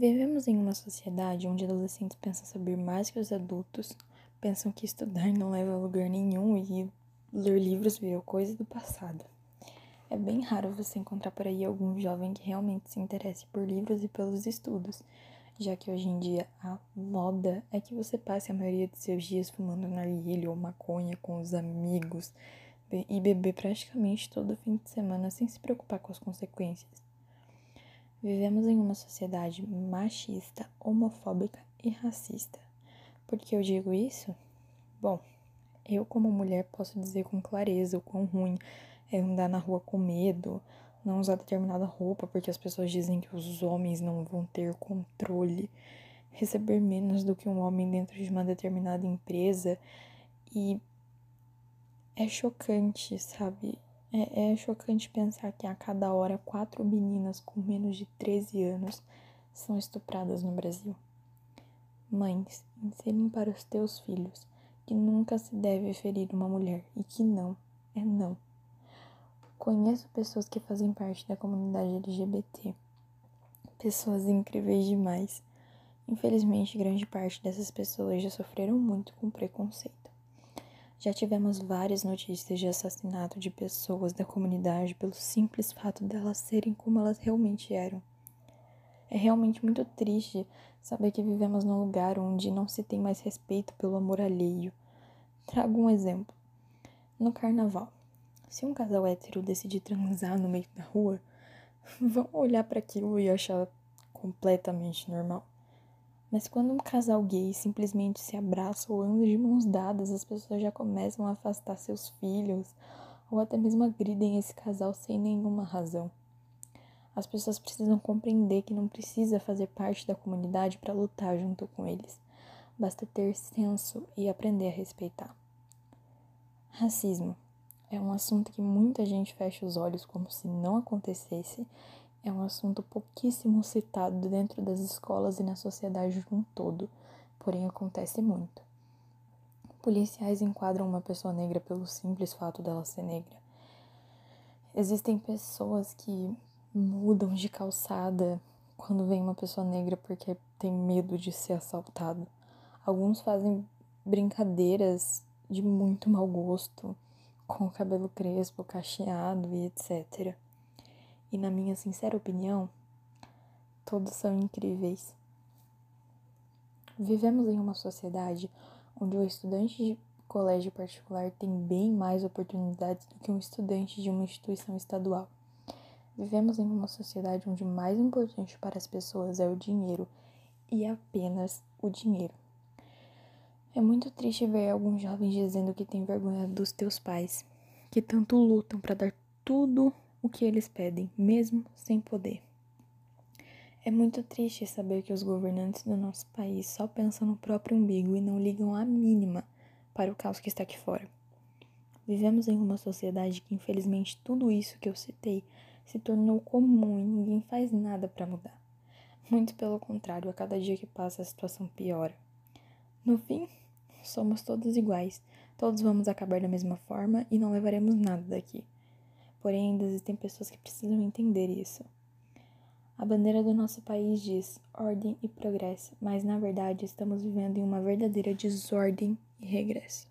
Vivemos em uma sociedade onde adolescentes pensam saber mais que os adultos, pensam que estudar não leva a lugar nenhum e ler livros virou coisa do passado. É bem raro você encontrar por aí algum jovem que realmente se interesse por livros e pelos estudos, já que hoje em dia a moda é que você passe a maioria de seus dias fumando narguilha ou maconha com os amigos e beber praticamente todo fim de semana sem se preocupar com as consequências. Vivemos em uma sociedade machista, homofóbica e racista. Por que eu digo isso? Bom, eu, como mulher, posso dizer com clareza o quão ruim é andar na rua com medo, não usar determinada roupa porque as pessoas dizem que os homens não vão ter controle, receber menos do que um homem dentro de uma determinada empresa e é chocante, sabe? É, é chocante pensar que a cada hora quatro meninas com menos de 13 anos são estupradas no Brasil. Mães, ensinem para os teus filhos que nunca se deve ferir uma mulher e que não é não. Conheço pessoas que fazem parte da comunidade LGBT, pessoas incríveis demais. Infelizmente, grande parte dessas pessoas já sofreram muito com preconceito. Já tivemos várias notícias de assassinato de pessoas da comunidade pelo simples fato delas serem como elas realmente eram. É realmente muito triste saber que vivemos num lugar onde não se tem mais respeito pelo amor alheio. Trago um exemplo. No carnaval, se um casal hétero decidir transar no meio da rua, vão olhar para aquilo e achar completamente normal. Mas quando um casal gay simplesmente se abraça ou anda de mãos dadas, as pessoas já começam a afastar seus filhos ou até mesmo agridem esse casal sem nenhuma razão. As pessoas precisam compreender que não precisa fazer parte da comunidade para lutar junto com eles. Basta ter senso e aprender a respeitar. Racismo é um assunto que muita gente fecha os olhos como se não acontecesse é um assunto pouquíssimo citado dentro das escolas e na sociedade como um todo, porém acontece muito. Policiais enquadram uma pessoa negra pelo simples fato dela ser negra. Existem pessoas que mudam de calçada quando vem uma pessoa negra porque tem medo de ser assaltado. Alguns fazem brincadeiras de muito mau gosto, com o cabelo crespo, cacheado e etc. E na minha sincera opinião, todos são incríveis. Vivemos em uma sociedade onde o estudante de colégio particular tem bem mais oportunidades do que um estudante de uma instituição estadual. Vivemos em uma sociedade onde o mais importante para as pessoas é o dinheiro e apenas o dinheiro. É muito triste ver alguns jovens dizendo que têm vergonha dos teus pais, que tanto lutam para dar tudo o que eles pedem, mesmo sem poder. É muito triste saber que os governantes do nosso país só pensam no próprio umbigo e não ligam a mínima para o caos que está aqui fora. Vivemos em uma sociedade que, infelizmente, tudo isso que eu citei se tornou comum e ninguém faz nada para mudar. Muito pelo contrário, a cada dia que passa a situação piora. No fim, somos todos iguais, todos vamos acabar da mesma forma e não levaremos nada daqui. Porém, ainda existem pessoas que precisam entender isso. A bandeira do nosso país diz ordem e progresso, mas na verdade estamos vivendo em uma verdadeira desordem e regresso.